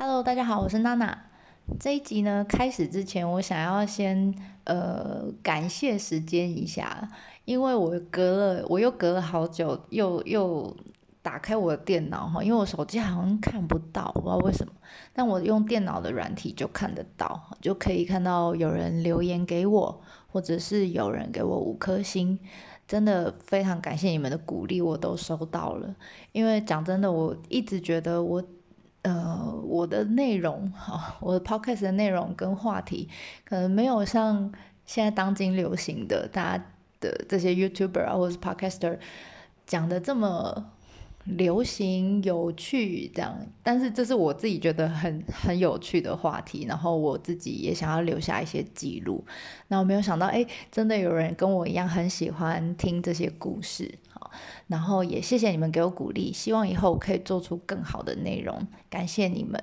Hello，大家好，我是娜娜。这一集呢，开始之前，我想要先呃感谢时间一下，因为我隔了，我又隔了好久，又又打开我的电脑哈，因为我手机好像看不到，不知道为什么，但我用电脑的软体就看得到，就可以看到有人留言给我，或者是有人给我五颗星，真的非常感谢你们的鼓励，我都收到了。因为讲真的，我一直觉得我。呃，我的内容哈，我的 podcast 的内容跟话题，可能没有像现在当今流行的大家的这些 YouTuber 啊，或者是 podcaster 讲的这么。流行有趣这样，但是这是我自己觉得很很有趣的话题，然后我自己也想要留下一些记录。那我没有想到，哎，真的有人跟我一样很喜欢听这些故事，然后也谢谢你们给我鼓励，希望以后可以做出更好的内容，感谢你们。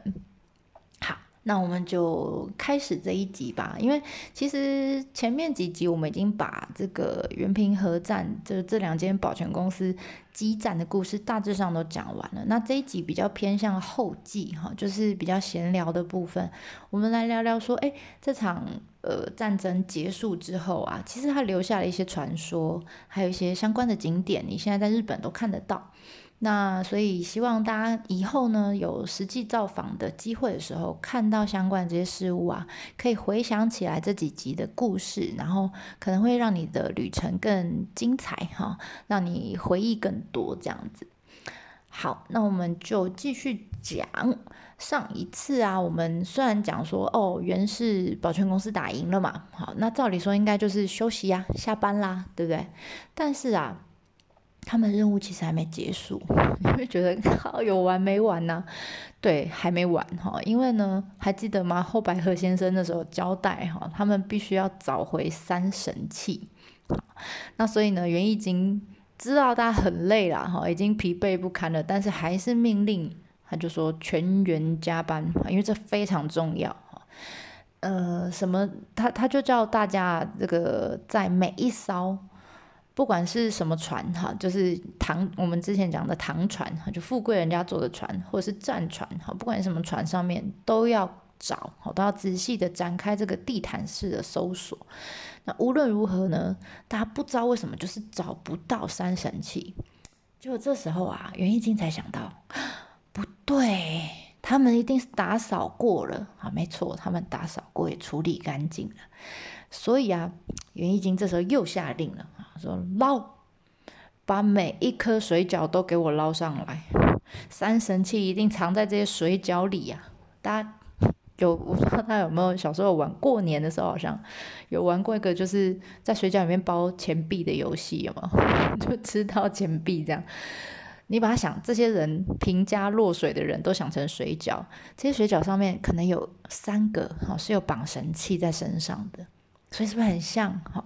好那我们就开始这一集吧，因为其实前面几集我们已经把这个原平和站这这两间保全公司基站的故事大致上都讲完了。那这一集比较偏向后记哈，就是比较闲聊的部分，我们来聊聊说，哎，这场呃战争结束之后啊，其实它留下了一些传说，还有一些相关的景点，你现在在日本都看得到。那所以希望大家以后呢有实际造访的机会的时候，看到相关这些事物啊，可以回想起来这几集的故事，然后可能会让你的旅程更精彩哈，让你回忆更多这样子。好，那我们就继续讲上一次啊，我们虽然讲说哦，原是保全公司打赢了嘛，好，那照理说应该就是休息呀，下班啦，对不对？但是啊。他们任务其实还没结束，你会觉得好有完没完呢？对，还没完哈。因为呢，还记得吗？后白河先生那时候交代哈，他们必须要找回三神器。那所以呢，袁义经知道大家很累了哈，已经疲惫不堪了，但是还是命令他就说全员加班，因为这非常重要。呃，什么？他他就叫大家这个在每一艘。不管是什么船哈，就是唐我们之前讲的唐船哈，就富贵人家坐的船，或者是战船哈，不管什么船上面都要找，好都要仔细的展开这个地毯式的搜索。那无论如何呢，大家不知道为什么就是找不到三神器。就这时候啊，袁义经才想到，不对，他们一定是打扫过了啊，没错，他们打扫过也处理干净了。所以啊，袁义经这时候又下令了啊，说捞，把每一颗水饺都给我捞上来。三神器一定藏在这些水饺里呀。大家有 我不知道他有没有小时候玩过年的时候好像有玩过一个就是在水饺里面包钱币的游戏，有吗？就吃到钱币这样。你把它想，这些人平家落水的人都想成水饺，这些水饺上面可能有三个哈是有绑神器在身上的。所以是不是很像哈？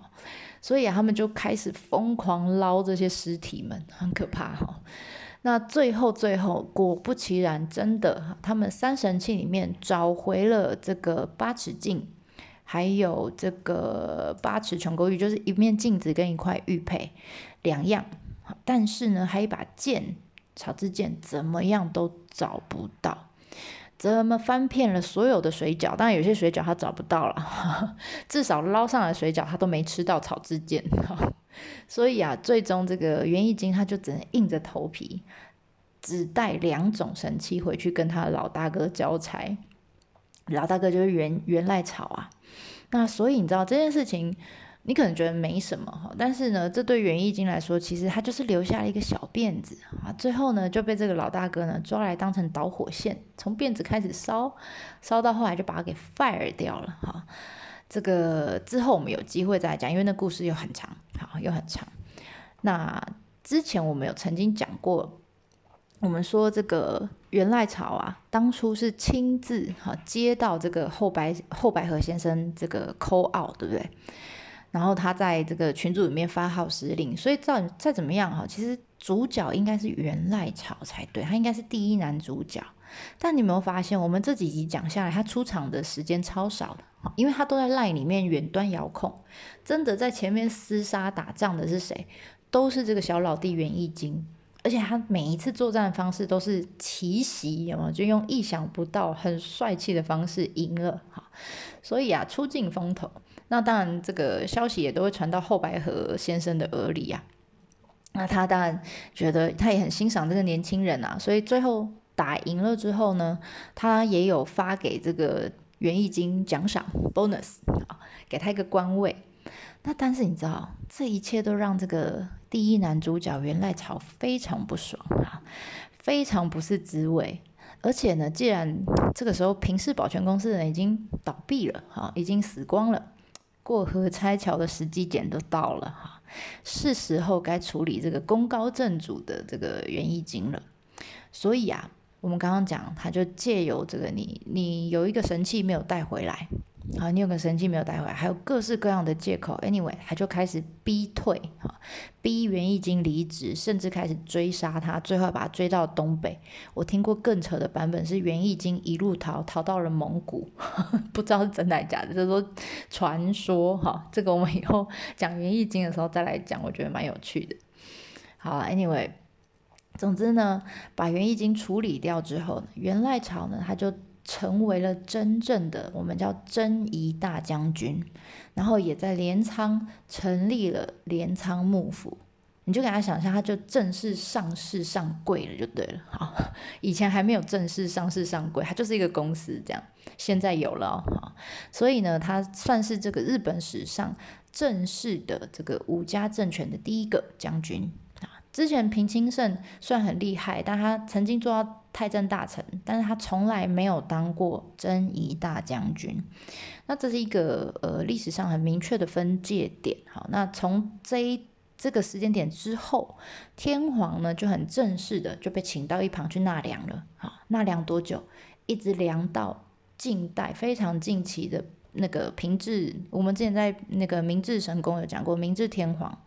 所以啊，他们就开始疯狂捞这些尸体们，很可怕哈。那最后最后，果不其然，真的，他们三神器里面找回了这个八尺镜，还有这个八尺琼勾玉，就是一面镜子跟一块玉佩两样。但是呢，还一把剑，草之剑，怎么样都找不到。怎么翻遍了所有的水饺？当然有些水饺他找不到了，至少捞上来水饺他都没吃到草之剑。所以啊，最终这个袁义经他就只能硬着头皮，只带两种神器回去跟他老大哥交差。老大哥就是袁袁赖草啊。那所以你知道这件事情。你可能觉得没什么哈，但是呢，这对袁义经来说，其实他就是留下了一个小辫子啊。最后呢，就被这个老大哥呢抓来当成导火线，从辫子开始烧，烧到后来就把它给 fire 掉了哈。这个之后我们有机会再讲，因为那故事又很长，又很长。那之前我们有曾经讲过，我们说这个袁赖朝啊，当初是亲自哈接到这个后白后白河先生这个 call out，对不对？然后他在这个群组里面发号施令，所以再再怎么样哈，其实主角应该是袁赖朝才对，他应该是第一男主角。但你有没有发现，我们这几集讲下来，他出场的时间超少的，因为他都在赖里面远端遥控。真的在前面厮杀打仗的是谁？都是这个小老弟袁义经。而且他每一次作战方式都是奇袭，有没有？就用意想不到、很帅气的方式赢了哈。所以啊，出尽风头。那当然，这个消息也都会传到后白河先生的耳里啊。那他当然觉得他也很欣赏这个年轻人啊，所以最后打赢了之后呢，他也有发给这个袁义金奖赏 bonus 啊，给他一个官位。那但是你知道，这一切都让这个第一男主角袁赖朝非常不爽啊，非常不是滋味。而且呢，既然这个时候平氏保全公司的人已经倒闭了，哈，已经死光了，过河拆桥的时机点都到了，哈，是时候该处理这个功高震主的这个袁义经了。所以啊，我们刚刚讲，他就借由这个你，你有一个神器没有带回来。好，你有个神器没有带回来，还有各式各样的借口。Anyway，他就开始逼退，哈，逼袁义经离职，甚至开始追杀他，最后把他追到东北。我听过更扯的版本是袁义经一路逃，逃到了蒙古，不知道是真的假的，就是说传说，哈，这个我们以后讲袁义经的时候再来讲，我觉得蛮有趣的。好，Anyway，总之呢，把袁义经处理掉之后，袁赖朝呢，他就。成为了真正的我们叫征夷大将军，然后也在镰仓成立了镰仓幕府。你就给他想象，他就正式上市上柜了，就对了。好，以前还没有正式上市上柜，他就是一个公司这样。现在有了哈，所以呢，他算是这个日本史上正式的这个武家政权的第一个将军。之前平清盛算很厉害，但他曾经做到太政大臣，但是他从来没有当过征夷大将军。那这是一个呃历史上很明确的分界点。好，那从这一这个时间点之后，天皇呢就很正式的就被请到一旁去纳凉了。好，纳凉多久？一直凉到近代非常近期的。那个平治，我们之前在那个明治神宫有讲过，明治天皇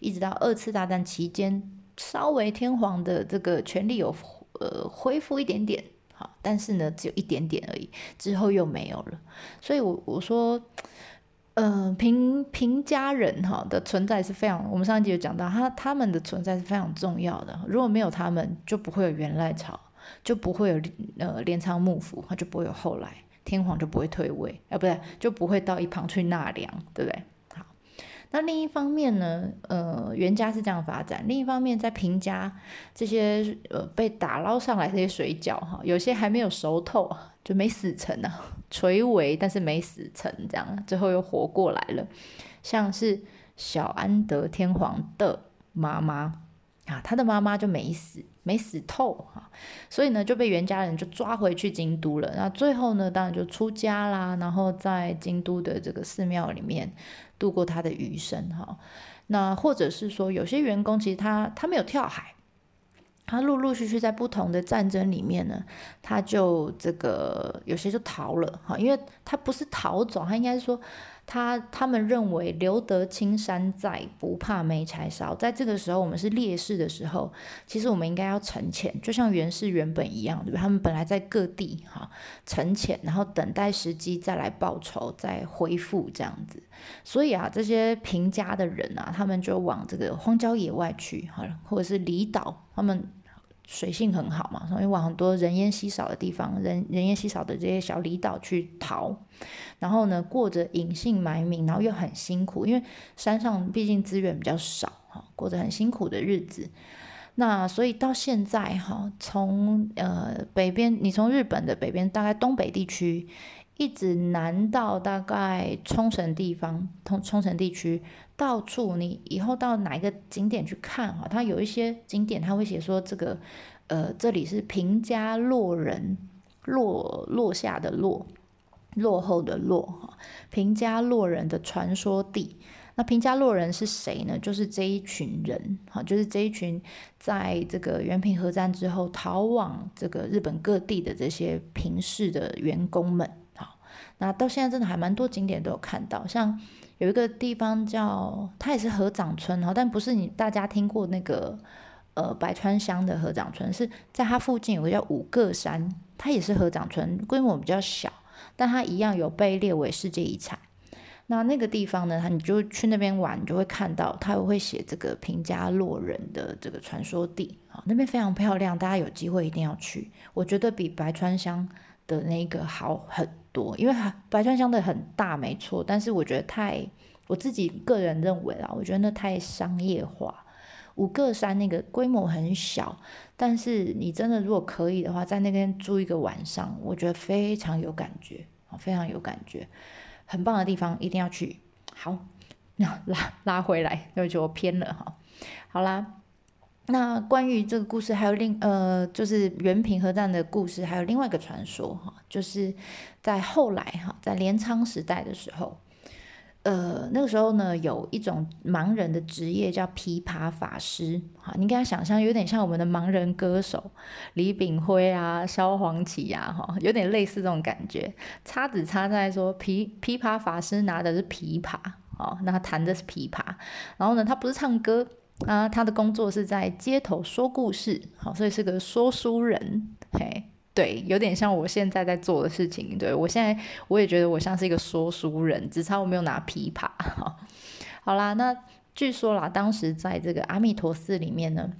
一直到二次大战期间，稍微天皇的这个权力有呃恢复一点点，好，但是呢只有一点点而已，之后又没有了。所以，我我说，呃，平平家人哈的存在是非常，我们上一集有讲到，他他们的存在是非常重要的。如果没有他们，就不会有元赖朝，就不会有呃镰仓幕府，他就不会有后来。天皇就不会退位，啊，不对，就不会到一旁去纳凉，对不对？好，那另一方面呢，呃，袁家是这样发展，另一方面在平家这些呃被打捞上来这些水饺哈，有些还没有熟透，就没死成啊，垂危但是没死成，这样最后又活过来了，像是小安德天皇的妈妈。啊，他的妈妈就没死，没死透哈，所以呢就被袁家人就抓回去京都了。那最后呢，当然就出家啦，然后在京都的这个寺庙里面度过他的余生哈。那或者是说，有些员工其实他他没有跳海，他陆陆续续在不同的战争里面呢，他就这个有些就逃了哈，因为他不是逃走，他应该是说。他他们认为留得青山在，不怕没柴烧。在这个时候，我们是烈士的时候，其实我们应该要沉潜，就像袁氏原本一样，对吧？他们本来在各地哈沉潜，然后等待时机再来报仇，再恢复这样子。所以啊，这些平家的人啊，他们就往这个荒郊野外去，好了，或者是离岛，他们。水性很好嘛，所以往很多人烟稀少的地方，人人烟稀少的这些小离岛去逃，然后呢，过着隐姓埋名，然后又很辛苦，因为山上毕竟资源比较少，哈，过着很辛苦的日子。那所以到现在，哈，从呃北边，你从日本的北边，大概东北地区。一直南到大概冲绳地方，冲冲绳地区到处，你以后到哪一个景点去看哈，它有一些景点，它会写说这个，呃，这里是平家落人落落下的落，落后的落哈，平家落人的传说地。那平家落人是谁呢？就是这一群人哈，就是这一群在这个原平和战之后逃往这个日本各地的这些平氏的员工们。那到现在真的还蛮多景点都有看到，像有一个地方叫它也是河长村哈，但不是你大家听过那个呃白川乡的河长村，是在它附近有个叫五个山，它也是河长村，规模比较小，但它一样有被列为世界遗产。那那个地方呢，你就去那边玩，你就会看到他会写这个平家洛人的这个传说地啊，那边非常漂亮，大家有机会一定要去。我觉得比白川乡的那个好很多，因为白川乡的很大没错，但是我觉得太，我自己个人认为啦，我觉得那太商业化。五个山那个规模很小，但是你真的如果可以的话，在那边住一个晚上，我觉得非常有感觉非常有感觉。很棒的地方，一定要去。好，那拉拉回来，对不起，我偏了哈。好啦，那关于这个故事，还有另呃，就是原平和战的故事，还有另外一个传说哈，就是在后来哈，在镰仓时代的时候。呃，那个时候呢，有一种盲人的职业叫琵琶法师，哈，你给他想象有点像我们的盲人歌手李炳辉啊、萧煌奇呀，哈，有点类似这种感觉。差只差在说琵琵琶法师拿的是琵琶，哦，那他弹的是琵琶，然后呢，他不是唱歌啊，他的工作是在街头说故事，好，所以是个说书人，嘿。对，有点像我现在在做的事情。对我现在，我也觉得我像是一个说书人，只差我没有拿琵琶。好啦，那据说啦，当时在这个阿弥陀寺里面呢，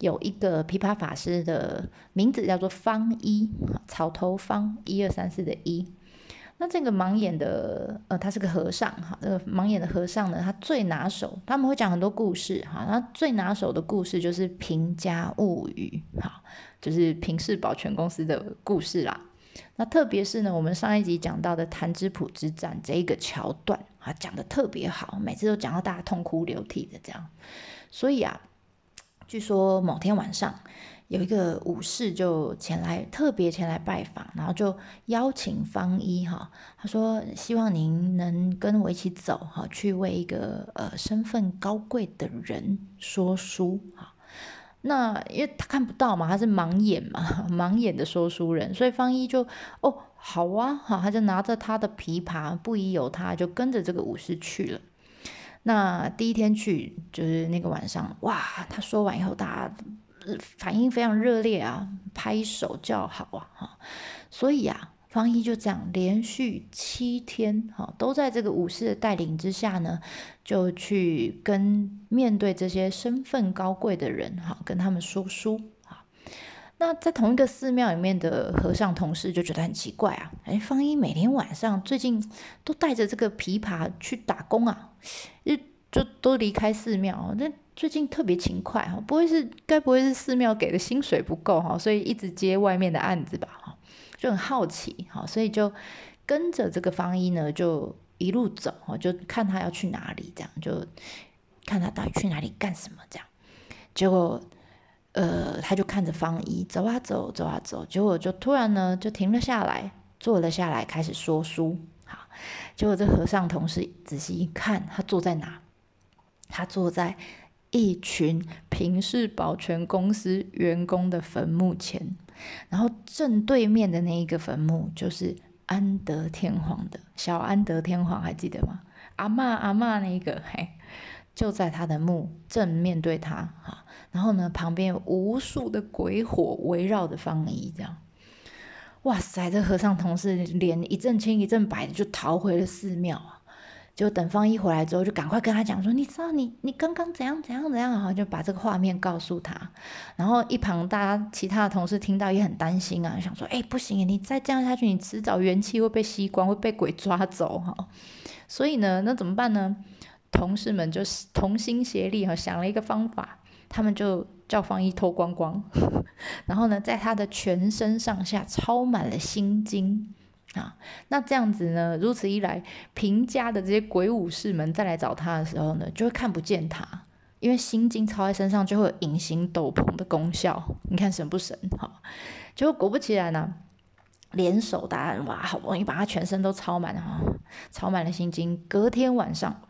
有一个琵琶法师的名字叫做方一，草头方，一二三四的一。那这个盲眼的，呃，他是个和尚哈。这个盲眼的和尚呢，他最拿手，他们会讲很多故事哈。他最拿手的故事就是《平家物语》哈，就是平氏保全公司的故事啦。那特别是呢，我们上一集讲到的弹之浦之战这一个桥段啊，讲的特别好，每次都讲到大家痛哭流涕的这样。所以啊，据说某天晚上。有一个武士就前来，特别前来拜访，然后就邀请方一哈，他说希望您能跟我一起走哈，去为一个呃身份高贵的人说书哈。那因为他看不到嘛，他是盲眼嘛，盲眼的说书人，所以方一就哦好啊哈，他就拿着他的琵琶，不疑有他，就跟着这个武士去了。那第一天去就是那个晚上，哇，他说完以后，大家。反应非常热烈啊，拍手叫好啊，哈，所以啊，方一就这样连续七天，哈，都在这个武士的带领之下呢，就去跟面对这些身份高贵的人，哈，跟他们说书啊。那在同一个寺庙里面的和尚同事就觉得很奇怪啊，哎，方一每天晚上最近都带着这个琵琶去打工啊，就就都离开寺庙，那。最近特别勤快哈，不会是该不会是寺庙给的薪水不够哈，所以一直接外面的案子吧哈，就很好奇哈，所以就跟着这个方一呢，就一路走哈，就看他要去哪里，这样就看他到底去哪里干什么这样。结果呃，他就看着方一走啊走，走啊走，结果就突然呢就停了下来，坐了下来，开始说书。好，结果这和尚同事仔细一看，他坐在哪？他坐在。一群平氏保全公司员工的坟墓前，然后正对面的那一个坟墓就是安德天皇的小安德天皇，还记得吗？阿妈阿妈那个，嘿，就在他的墓正面对他，哈，然后呢，旁边有无数的鬼火围绕着方一，这样，哇塞，这和尚同事脸一阵青一阵白的，就逃回了寺庙啊。就等方一回来之后，就赶快跟他讲说：“你知道你你刚刚怎样怎样怎样啊？”就把这个画面告诉他。然后一旁大家其他的同事听到也很担心啊，想说：“哎，不行，你再这样下去，你迟早元气会被吸光，会被鬼抓走哈。”所以呢，那怎么办呢？同事们就同心协力哈，想了一个方法，他们就叫方一脱光光，然后呢，在他的全身上下抄满了心经。啊，那这样子呢？如此一来，平家的这些鬼武士们再来找他的时候呢，就会看不见他，因为心经抄在身上就会有隐形斗篷的功效。你看神不神？哈，结果果不其然呢，联手大家哇，好不容易把他全身都抄满了哈，抄满了心经。隔天晚上，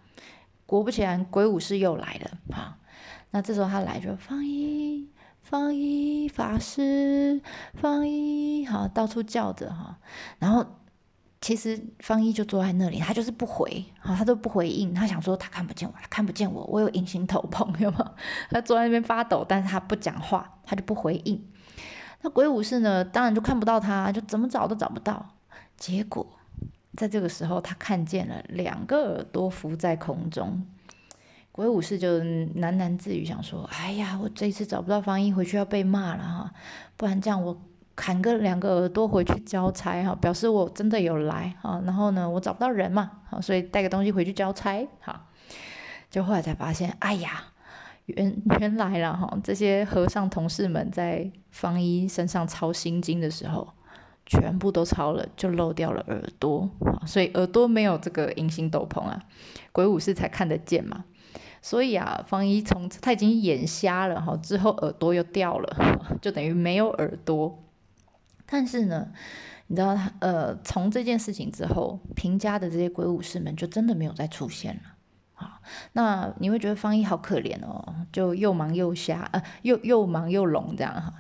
果不其然，鬼武士又来了哈。那这时候他来就方一。方一法师，方一好，到处叫着哈，然后其实方一就坐在那里，他就是不回，好，他都不回应，他想说他看不见我，他看不见我，我有隐形头篷，有吗？他坐在那边发抖，但是他不讲话，他就不回应。那鬼武士呢，当然就看不到他，就怎么找都找不到。结果在这个时候，他看见了两个耳朵浮在空中。鬼武士就喃喃自语，想说：“哎呀，我这一次找不到方一，回去要被骂了哈！不然这样，我砍个两个耳朵回去交差哈，表示我真的有来哈。然后呢，我找不到人嘛，好，所以带个东西回去交差哈。就后来才发现，哎呀，原原来了哈，这些和尚同事们在方一身上抄心经的时候，全部都抄了，就漏掉了耳朵所以耳朵没有这个隐形斗篷啊，鬼武士才看得见嘛。”所以啊，方一从他已经眼瞎了哈，之后耳朵又掉了，就等于没有耳朵。但是呢，你知道他呃，从这件事情之后，平家的这些鬼武士们就真的没有再出现了。好，那你会觉得方一好可怜哦，就又忙又瞎，呃，又又忙又聋这样哈。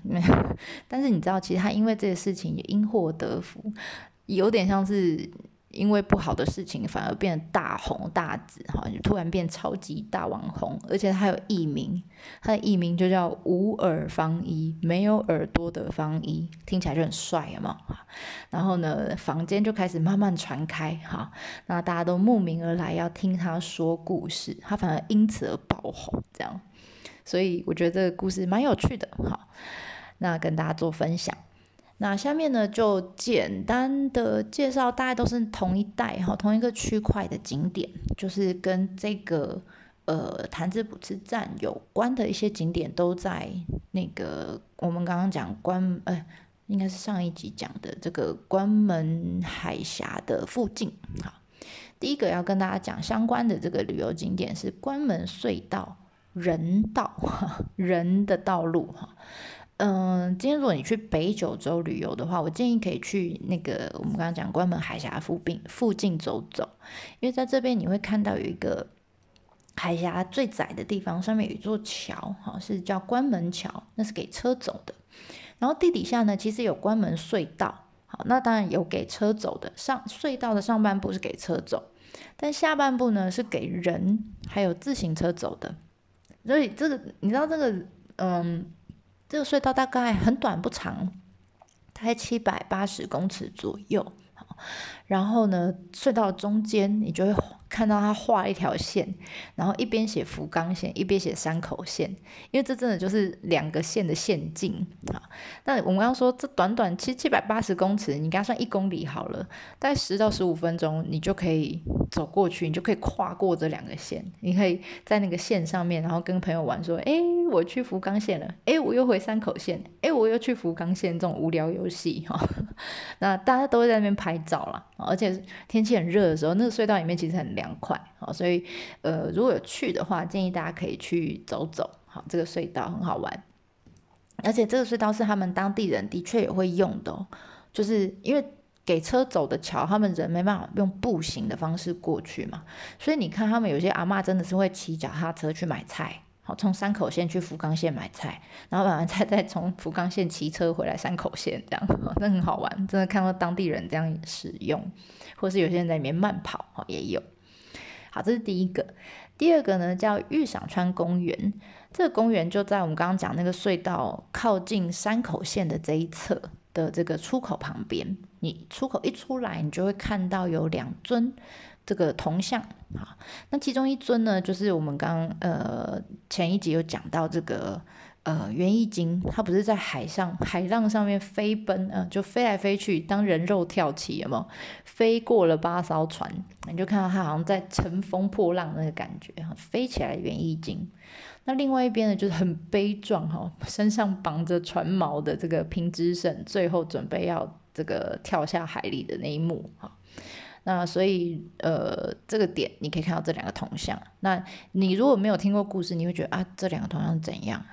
但是你知道，其实他因为这个事情也因祸得福，有点像是。因为不好的事情，反而变得大红大紫，哈，就突然变超级大网红，而且他有艺名，他的艺名就叫无耳方一，没有耳朵的方一，听起来就很帅嘛，哈。然后呢，房间就开始慢慢传开，哈，那大家都慕名而来要听他说故事，他反而因此而爆红，这样。所以我觉得这个故事蛮有趣的，哈，那跟大家做分享。那下面呢，就简单的介绍，大概都是同一代哈，同一个区块的景点，就是跟这个呃潭子浦之站有关的一些景点，都在那个我们刚刚讲关呃，应该是上一集讲的这个关门海峡的附近。好，第一个要跟大家讲相关的这个旅游景点是关门隧道人道 人的道路哈。嗯，今天如果你去北九州旅游的话，我建议可以去那个我们刚刚讲关门海峡附近附近走走，因为在这边你会看到有一个海峡最窄的地方，上面有一座桥，哈，是叫关门桥，那是给车走的。然后地底下呢，其实有关门隧道，好，那当然有给车走的。上隧道的上半部是给车走，但下半部呢是给人还有自行车走的。所以这个你知道这个，嗯。这个隧道大概很短不长，大概七百八十公尺左右。然后呢，隧道中间你就会看到他画一条线，然后一边写福冈线，一边写山口线，因为这真的就是两个线的线径啊。那我们刚刚说这短短七七百八十公尺，你给它算一公里好了，大概十到十五分钟，你就可以走过去，你就可以跨过这两个线，你可以在那个线上面，然后跟朋友玩说，哎，我去福冈线了，哎，我又回山口线，哎，我又去福冈线，这种无聊游戏哈。那大家都会在那边拍照了。而且天气很热的时候，那个隧道里面其实很凉快，好，所以呃，如果有去的话，建议大家可以去走走，好，这个隧道很好玩，而且这个隧道是他们当地人的确也会用的，就是因为给车走的桥，他们人没办法用步行的方式过去嘛，所以你看他们有些阿妈真的是会骑脚踏车去买菜。从山口县去福冈县买菜，然后买完菜再从福冈县骑车回来山口县，这样 那很好玩，真的看到当地人这样使用，或是有些人在里面慢跑，哈也有。好，这是第一个。第二个呢叫玉赏川公园，这个公园就在我们刚刚讲那个隧道靠近山口县的这一侧的这个出口旁边。你出口一出来，你就会看到有两尊。这个铜像，好，那其中一尊呢，就是我们刚呃前一集有讲到这个呃元义经，他不是在海上海浪上面飞奔啊，就飞来飞去，当人肉跳起，有没有？飞过了八艘船，你就看到他好像在乘风破浪那个感觉，飞起来元义经。那另外一边呢，就是很悲壮哈，身上绑着船锚的这个平之胜，最后准备要这个跳下海里的那一幕哈。那所以，呃，这个点你可以看到这两个铜像。那你如果没有听过故事，你会觉得啊，这两个铜像怎样？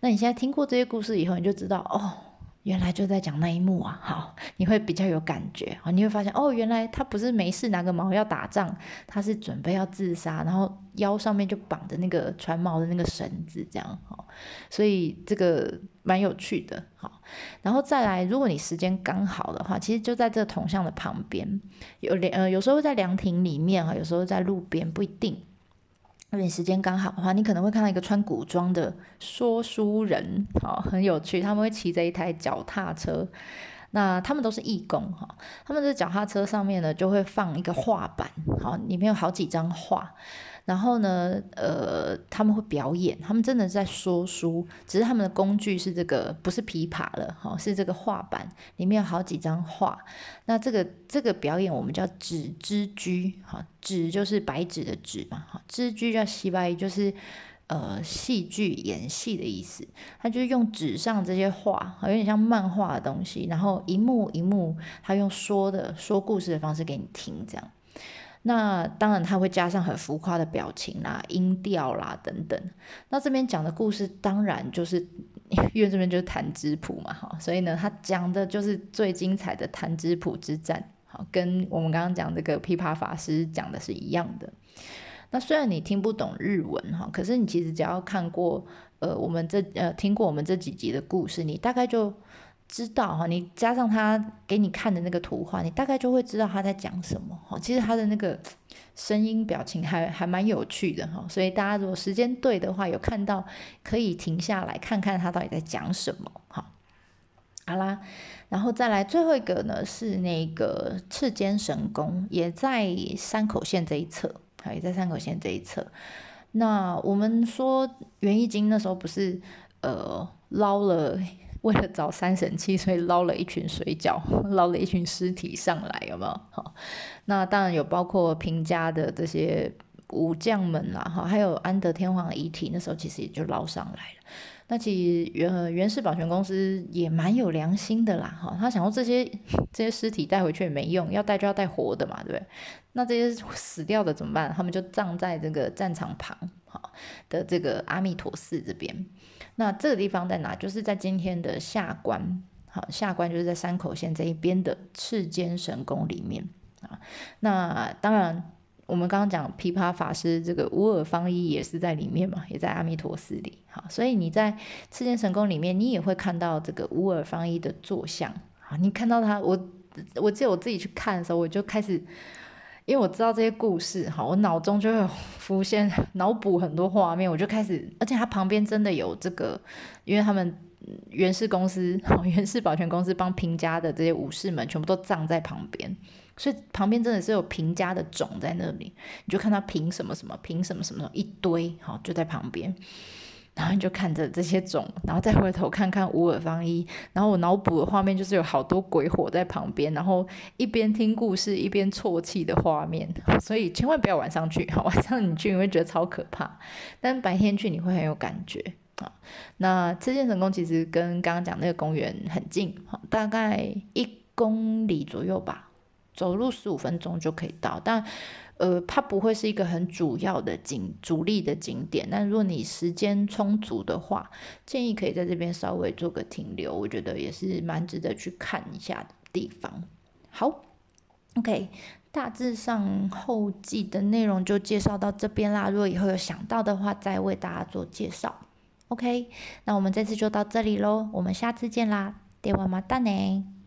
那你现在听过这些故事以后，你就知道哦。原来就在讲那一幕啊，好，你会比较有感觉啊，你会发现哦，原来他不是没事拿个矛要打仗，他是准备要自杀，然后腰上面就绑着那个船锚的那个绳子，这样哈，所以这个蛮有趣的，好，然后再来，如果你时间刚好的话，其实就在这铜像的旁边，有凉呃，有时候在凉亭里面哈，有时候在路边，不一定。那点时间刚好的话，你可能会看到一个穿古装的说书人，好，很有趣。他们会骑着一台脚踏车，那他们都是义工哈，他们在脚踏车上面呢就会放一个画板，好，里面有好几张画。然后呢，呃，他们会表演，他们真的在说书，只是他们的工具是这个，不是琵琶了，哈，是这个画板，里面有好几张画。那这个这个表演我们叫纸之居，哈，纸就是白纸的纸嘛，哈，之居叫西白，就是呃戏剧演戏的意思。他就是用纸上这些画，有点像漫画的东西，然后一幕一幕，他用说的说故事的方式给你听，这样。那当然，他会加上很浮夸的表情啦、音调啦等等。那这边讲的故事，当然就是 因为这边就是弹指谱嘛，哈，所以呢，他讲的就是最精彩的弹指谱之战，好，跟我们刚刚讲这个琵琶法师讲的是一样的。那虽然你听不懂日文哈，可是你其实只要看过呃我们这呃听过我们这几集的故事，你大概就。知道哈，你加上他给你看的那个图画，你大概就会知道他在讲什么哈。其实他的那个声音表情还还蛮有趣的哈，所以大家如果时间对的话，有看到可以停下来看看他到底在讲什么哈。好啦，然后再来最后一个呢是那个赤间神宫，也在山口县这一侧，好也在山口县这一侧。那我们说元义经那时候不是呃捞了。为了找三神器，所以捞了一群水饺，捞了一群尸体上来，有没有？好，那当然有包括平家的这些武将们啦，哈，还有安德天皇的遗体，那时候其实也就捞上来了。那其实原原氏保全公司也蛮有良心的啦，哈，他想说这些 这些尸体带回去也没用，要带就要带活的嘛，对不对？那这些死掉的怎么办？他们就葬在这个战场旁，哈的这个阿弥陀寺这边。那这个地方在哪？就是在今天的下关，好，下关就是在山口县这一边的赤间神宫里面啊。那当然，我们刚刚讲琵琶法师这个乌尔方一也是在里面嘛，也在阿弥陀寺里。好，所以你在赤间神宫里面，你也会看到这个乌尔方一的坐像。好，你看到他，我我记得我自己去看的时候，我就开始。因为我知道这些故事，哈，我脑中就会浮现、脑补很多画面，我就开始，而且它旁边真的有这个，因为他们源氏公司、源氏保全公司帮平家的这些武士们全部都葬在旁边，所以旁边真的是有平家的种在那里，你就看到平什么什么、平什么什么一堆，好就在旁边。然后你就看着这些种，然后再回头看看乌尔方一，然后我脑补的画面就是有好多鬼火在旁边，然后一边听故事一边啜泣的画面，所以千万不要晚上去，晚上你去你会觉得超可怕，但白天去你会很有感觉啊。那赤剑神宫其实跟刚刚讲那个公园很近，大概一公里左右吧，走路十五分钟就可以到，但。呃，它不会是一个很主要的景主力的景点，但如果你时间充足的话，建议可以在这边稍微做个停留，我觉得也是蛮值得去看一下的地方。好，OK，大致上后记的内容就介绍到这边啦。如果以后有想到的话，再为大家做介绍。OK，那我们这次就到这里喽，我们下次见啦，电话马达呢？